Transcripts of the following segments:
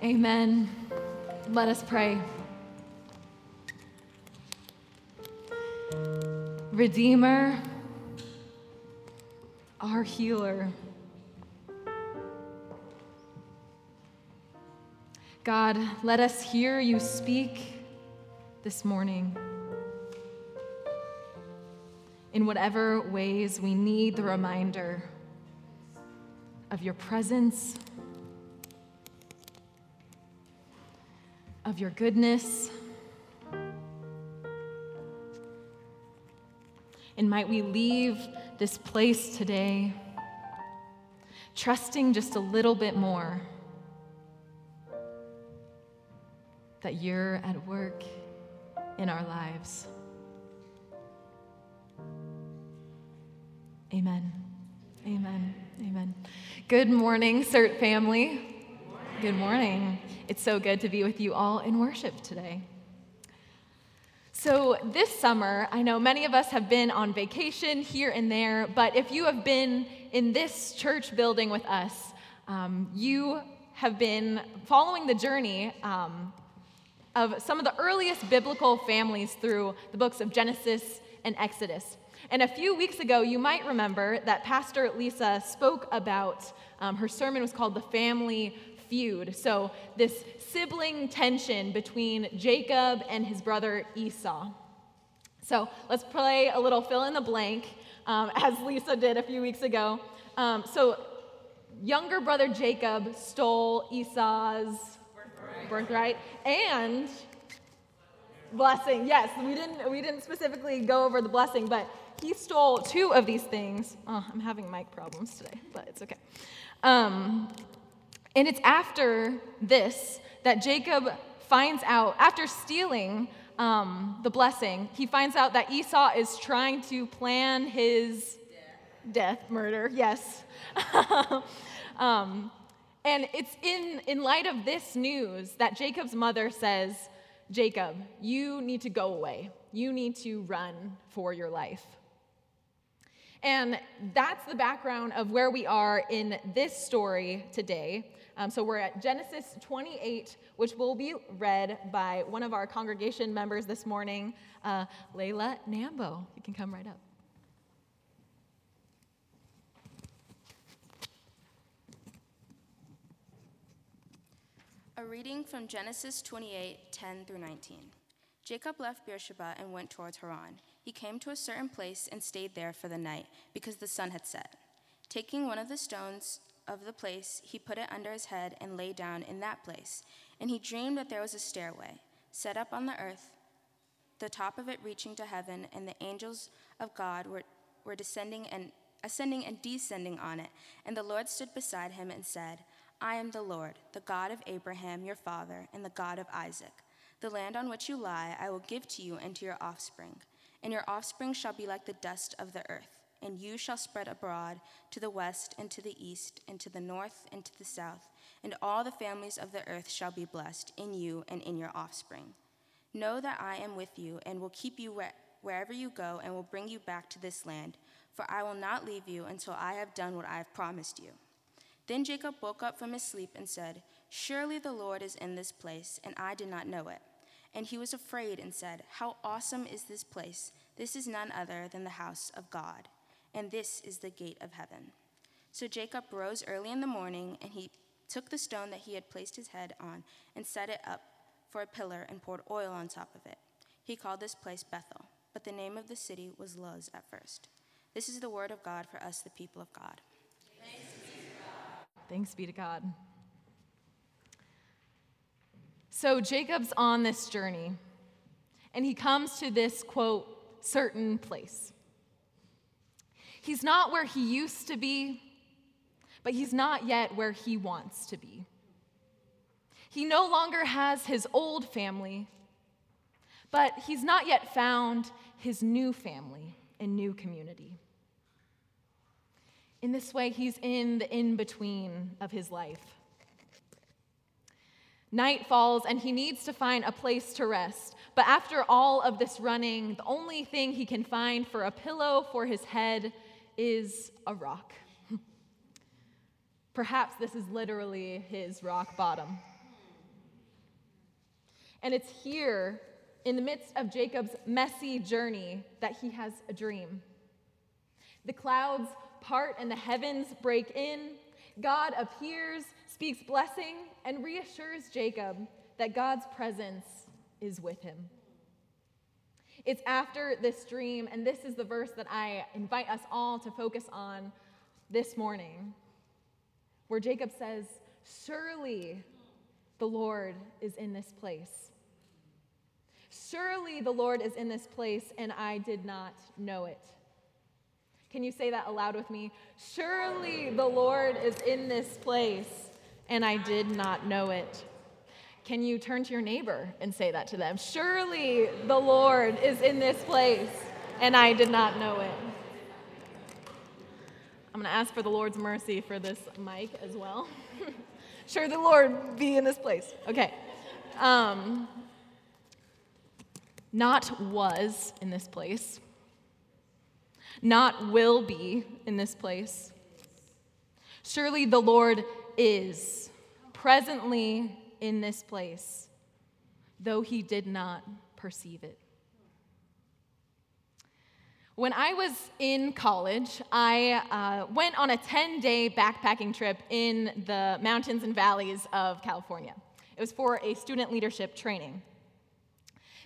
Amen. Let us pray. Redeemer, our healer. God, let us hear you speak this morning. In whatever ways we need the reminder of your presence, of your goodness. And might we leave this place today trusting just a little bit more that you're at work in our lives. Amen. Amen. Amen. Good morning, CERT family. Good morning. It's so good to be with you all in worship today. So, this summer, I know many of us have been on vacation here and there, but if you have been in this church building with us, um, you have been following the journey um, of some of the earliest biblical families through the books of Genesis and Exodus. And a few weeks ago, you might remember that Pastor Lisa spoke about, um, her sermon was called The Family Feud. So, this sibling tension between Jacob and his brother Esau. So, let's play a little fill in the blank, um, as Lisa did a few weeks ago. Um, so, younger brother Jacob stole Esau's birthright, birthright and blessing. Yes, we didn't we didn't specifically go over the blessing, but he stole two of these things. Oh, I'm having mic problems today, but it's okay. Um, and it's after this that Jacob finds out, after stealing um, the blessing, he finds out that Esau is trying to plan his death, death murder, yes. um, and it's in, in light of this news that Jacob's mother says, Jacob, you need to go away. You need to run for your life. And that's the background of where we are in this story today. Um, so we're at Genesis 28, which will be read by one of our congregation members this morning, uh, Layla Nambo. You can come right up. A reading from Genesis 28 10 through 19. Jacob left Beersheba and went towards Haran. He came to a certain place and stayed there for the night, because the sun had set. Taking one of the stones of the place, he put it under his head and lay down in that place. And he dreamed that there was a stairway set up on the earth, the top of it reaching to heaven, and the angels of God were, were descending and ascending and descending on it. And the Lord stood beside him and said, I am the Lord, the God of Abraham your father, and the God of Isaac. The land on which you lie I will give to you and to your offspring and your offspring shall be like the dust of the earth, and you shall spread abroad to the west and to the east, and to the north and to the south, and all the families of the earth shall be blessed in you and in your offspring. Know that I am with you, and will keep you where, wherever you go, and will bring you back to this land, for I will not leave you until I have done what I have promised you. Then Jacob woke up from his sleep and said, Surely the Lord is in this place, and I did not know it. And he was afraid and said, How awesome is this place! This is none other than the house of God, and this is the gate of heaven. So Jacob rose early in the morning, and he took the stone that he had placed his head on and set it up for a pillar and poured oil on top of it. He called this place Bethel, but the name of the city was Luz at first. This is the word of God for us, the people of God. Thanks be to God. Thanks be to God. So Jacob's on this journey, and he comes to this quote, certain place. He's not where he used to be, but he's not yet where he wants to be. He no longer has his old family, but he's not yet found his new family and new community. In this way, he's in the in between of his life. Night falls and he needs to find a place to rest. But after all of this running, the only thing he can find for a pillow for his head is a rock. Perhaps this is literally his rock bottom. And it's here, in the midst of Jacob's messy journey, that he has a dream. The clouds part and the heavens break in. God appears, speaks blessing, and reassures Jacob that God's presence is with him. It's after this dream, and this is the verse that I invite us all to focus on this morning, where Jacob says, Surely the Lord is in this place. Surely the Lord is in this place, and I did not know it. Can you say that aloud with me? Surely the Lord is in this place, and I did not know it. Can you turn to your neighbor and say that to them? Surely the Lord is in this place, and I did not know it. I'm going to ask for the Lord's mercy for this mic as well. sure, the Lord be in this place. Okay. Um, not was in this place, not will be in this place. Surely the Lord is presently in this place, though he did not perceive it. When I was in college, I uh, went on a 10 day backpacking trip in the mountains and valleys of California. It was for a student leadership training.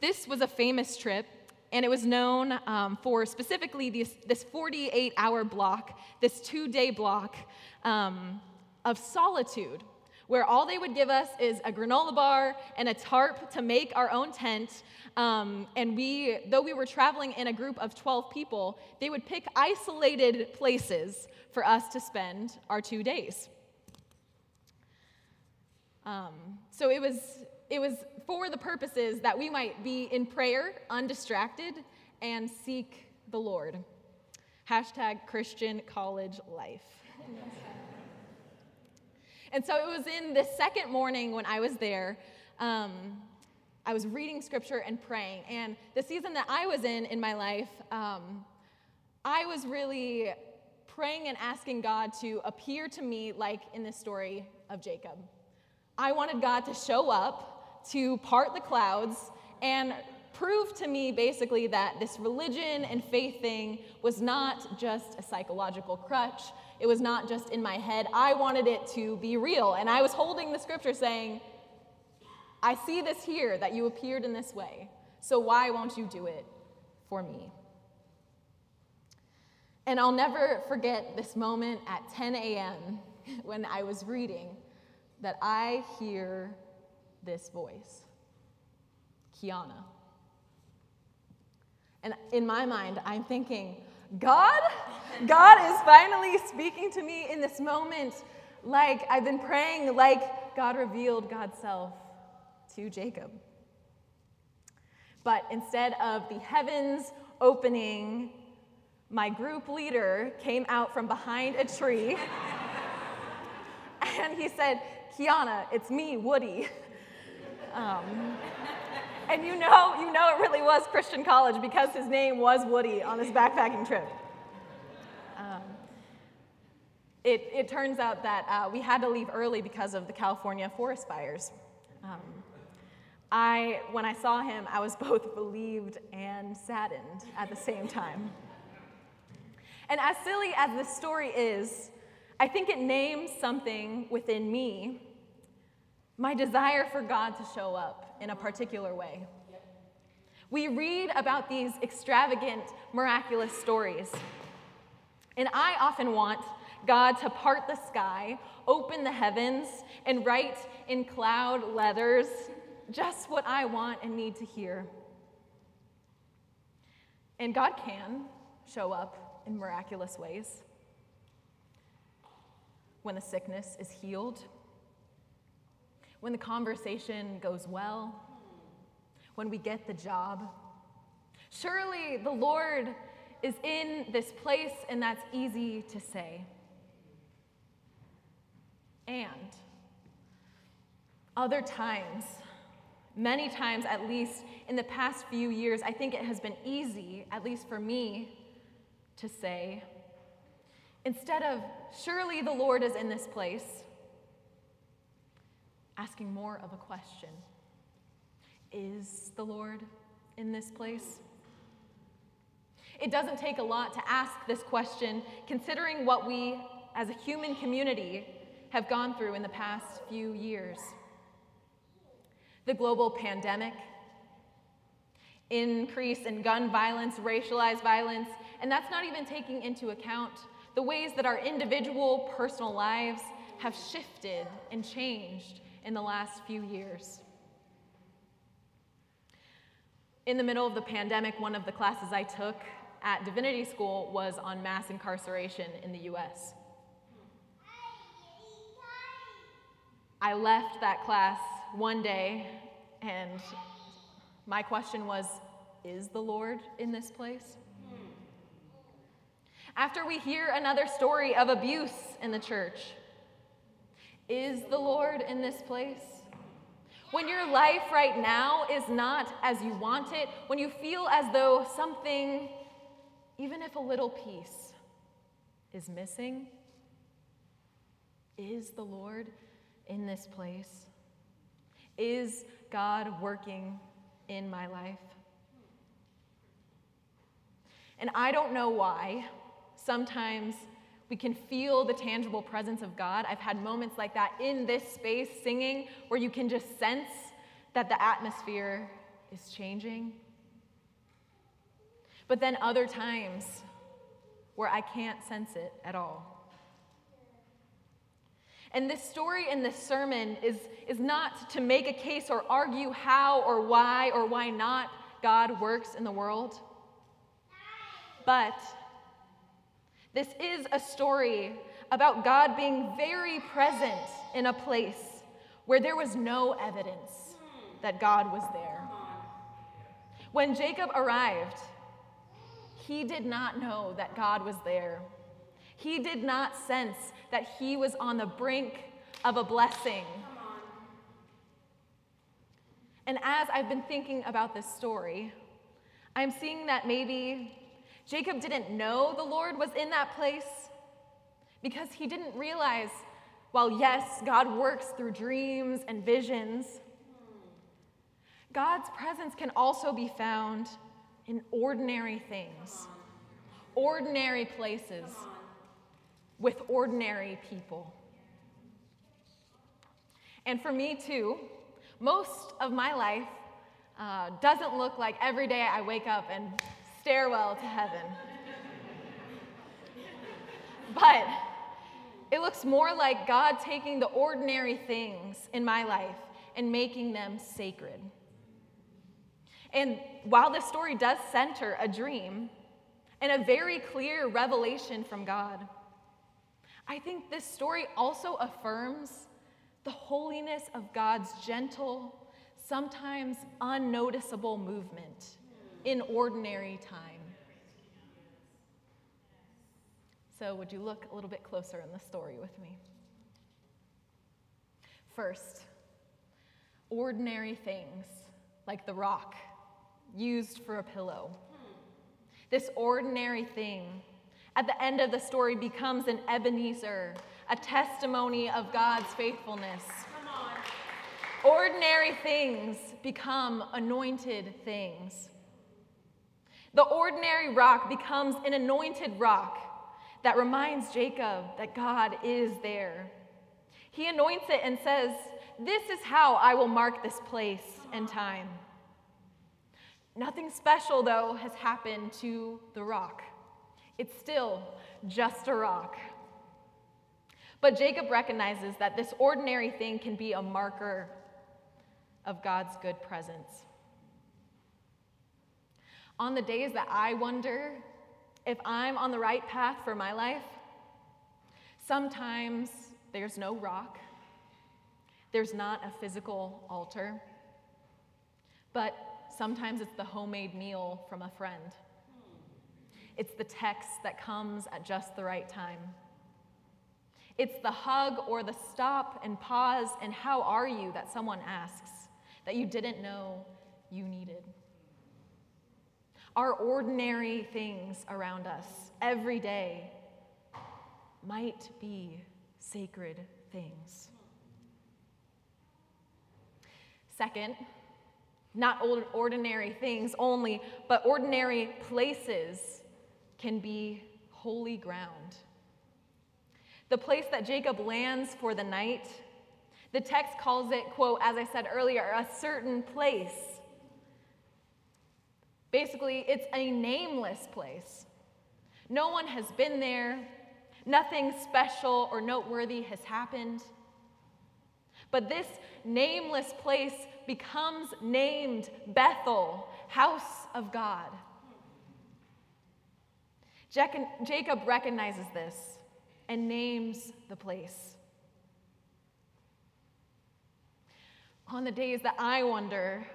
This was a famous trip, and it was known um, for specifically this, this 48 hour block, this two day block um, of solitude where all they would give us is a granola bar and a tarp to make our own tent. Um, and we, though we were traveling in a group of 12 people, they would pick isolated places for us to spend our two days. Um, so it was, it was for the purposes that we might be in prayer, undistracted, and seek the Lord. Hashtag Christian college life. And so it was in the second morning when I was there. Um, I was reading scripture and praying. And the season that I was in in my life, um, I was really praying and asking God to appear to me like in this story of Jacob. I wanted God to show up, to part the clouds, and prove to me basically that this religion and faith thing was not just a psychological crutch, it was not just in my head. I wanted it to be real. And I was holding the scripture saying, I see this here, that you appeared in this way. So why won't you do it for me? And I'll never forget this moment at 10 a.m. when I was reading that I hear this voice Kiana. And in my mind, I'm thinking, God? God is finally speaking to me in this moment. Like I've been praying, like God revealed God's self to Jacob. But instead of the heavens opening, my group leader came out from behind a tree and he said, Kiana, it's me, Woody. Um, and you know, you know it really was Christian college because his name was Woody on this backpacking trip. Um, it, it, turns out that uh, we had to leave early because of the California forest fires. Um, I, when I saw him, I was both relieved and saddened at the same time. And as silly as this story is, I think it names something within me my desire for God to show up in a particular way. We read about these extravagant, miraculous stories. And I often want God to part the sky, open the heavens, and write in cloud letters just what I want and need to hear. And God can show up in miraculous ways. When the sickness is healed, when the conversation goes well, when we get the job. Surely the Lord is in this place, and that's easy to say. And other times, many times at least in the past few years, I think it has been easy, at least for me, to say, instead of, surely the Lord is in this place, asking more of a question Is the Lord in this place? It doesn't take a lot to ask this question, considering what we as a human community have gone through in the past few years. The global pandemic, increase in gun violence, racialized violence, and that's not even taking into account the ways that our individual personal lives have shifted and changed in the last few years. In the middle of the pandemic, one of the classes I took at Divinity School was on mass incarceration in the US. I left that class one day and my question was Is the Lord in this place? After we hear another story of abuse in the church, is the Lord in this place? When your life right now is not as you want it, when you feel as though something, even if a little piece, is missing, is the Lord in this place? Is God working in my life? And I don't know why. Sometimes we can feel the tangible presence of God. I've had moments like that in this space singing where you can just sense that the atmosphere is changing. But then other times where I can't sense it at all. And this story in this sermon is, is not to make a case or argue how or why or why not God works in the world. But this is a story about God being very present in a place where there was no evidence that God was there. When Jacob arrived, he did not know that God was there. He did not sense that he was on the brink of a blessing. And as I've been thinking about this story, I'm seeing that maybe Jacob didn't know the Lord was in that place because he didn't realize, while yes, God works through dreams and visions, God's presence can also be found in ordinary things, ordinary places, with ordinary people. And for me, too, most of my life uh, doesn't look like every day I wake up and stairwell to heaven. but it looks more like God taking the ordinary things in my life and making them sacred. And while this story does center a dream and a very clear revelation from God, I think this story also affirms the holiness of God's gentle, sometimes unnoticeable movement in ordinary time. So, would you look a little bit closer in the story with me? First, ordinary things like the rock used for a pillow. This ordinary thing at the end of the story becomes an Ebenezer, a testimony of God's faithfulness. Ordinary things become anointed things. The ordinary rock becomes an anointed rock that reminds Jacob that God is there. He anoints it and says, This is how I will mark this place and time. Nothing special, though, has happened to the rock. It's still just a rock. But Jacob recognizes that this ordinary thing can be a marker of God's good presence. On the days that I wonder if I'm on the right path for my life, sometimes there's no rock, there's not a physical altar, but sometimes it's the homemade meal from a friend. It's the text that comes at just the right time. It's the hug or the stop and pause and how are you that someone asks that you didn't know you needed. Our ordinary things around us every day might be sacred things. Second, Not ordinary things only, but ordinary places can be holy ground. The place that Jacob lands for the night, the text calls it, quote, as I said earlier, a certain place. Basically, it's a nameless place. No one has been there, nothing special or noteworthy has happened. But this nameless place becomes named Bethel, house of God. Jacob recognizes this and names the place. On the days that I wonder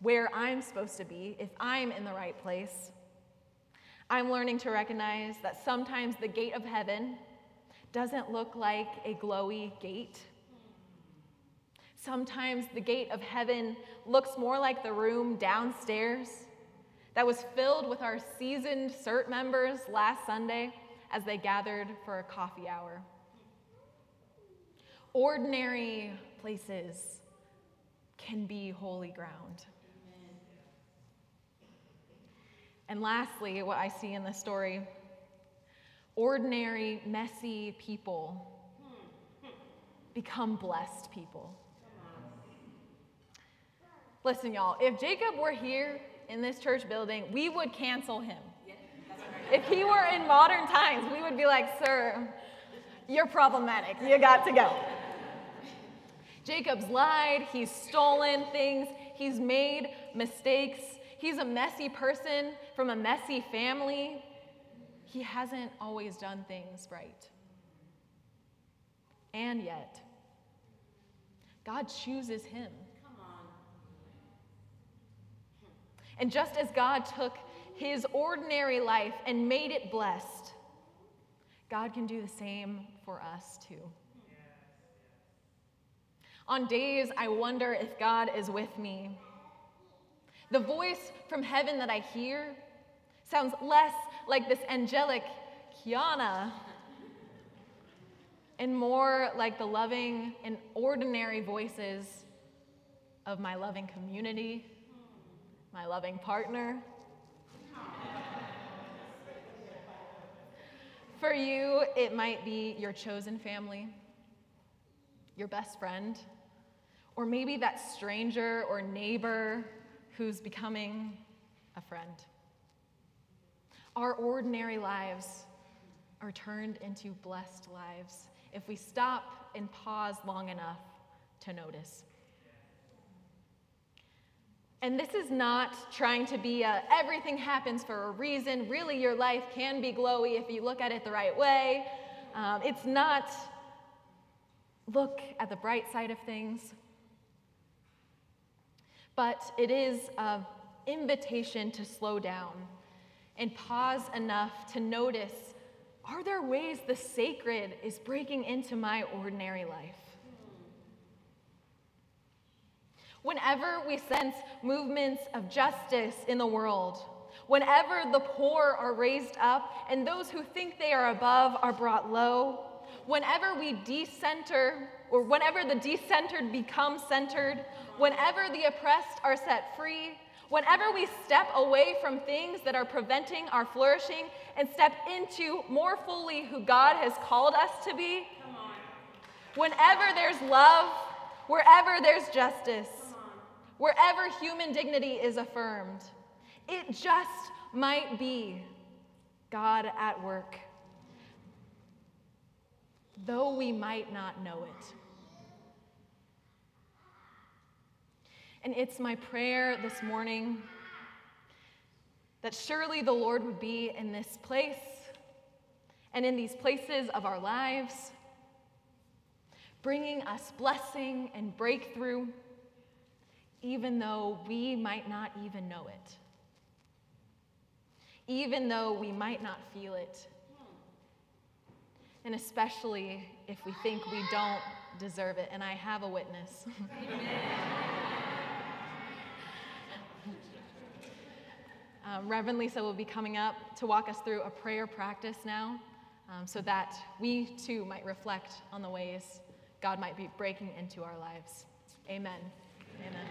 where I'm supposed to be, if I'm in the right place, I'm learning to recognize that sometimes the gate of heaven doesn't look like a glowy gate. Sometimes the gate of heaven looks more like the room downstairs that was filled with our seasoned CERT members last Sunday as they gathered for a coffee hour. Ordinary places can be holy ground. And lastly, what I see in the story ordinary, messy people become blessed people. Listen, y'all, if Jacob were here in this church building, we would cancel him. If he were in modern times, we would be like, sir, you're problematic. You got to go. Jacob's lied, he's stolen things, he's made mistakes, he's a messy person from a messy family. He hasn't always done things right. And yet, God chooses him. And just as God took his ordinary life and made it blessed, God can do the same for us too. On days I wonder if God is with me, the voice from heaven that I hear sounds less like this angelic Kiana and more like the loving and ordinary voices of my loving community my loving partner. For you, it might be your chosen family, your best friend, or maybe that stranger or neighbor who's becoming a friend. Our ordinary lives are turned into blessed lives if we stop and pause long enough to notice. And this is not trying to be a, everything happens for a reason. Really, your life can be glowy if you look at it the right way. Um, it's not look at the bright side of things, but it is an invitation to slow down and pause enough to notice are there ways the sacred is breaking into my ordinary life? Whenever we sense movements of justice in the world, whenever the poor are raised up and those who think they are above are brought low, whenever we decenter, or whenever the decentered become centered, whenever the oppressed are set free, whenever we step away from things that are preventing our flourishing and step into more fully who God has called us to be, whenever there's love, wherever there's justice, wherever human dignity is affirmed. It just might be God at work, though we might not know it. And it's my prayer this morning that surely the Lord would be in this place and in these places of our lives, bringing us blessing and breakthrough even though we might not even know it, even though we might not feel it, and especially if we think we don't deserve it. And I have a witness. um, Reverend Lisa will be coming up to walk us through a prayer practice now um, so that we too might reflect on the ways God might be breaking into our lives. Amen. Amen.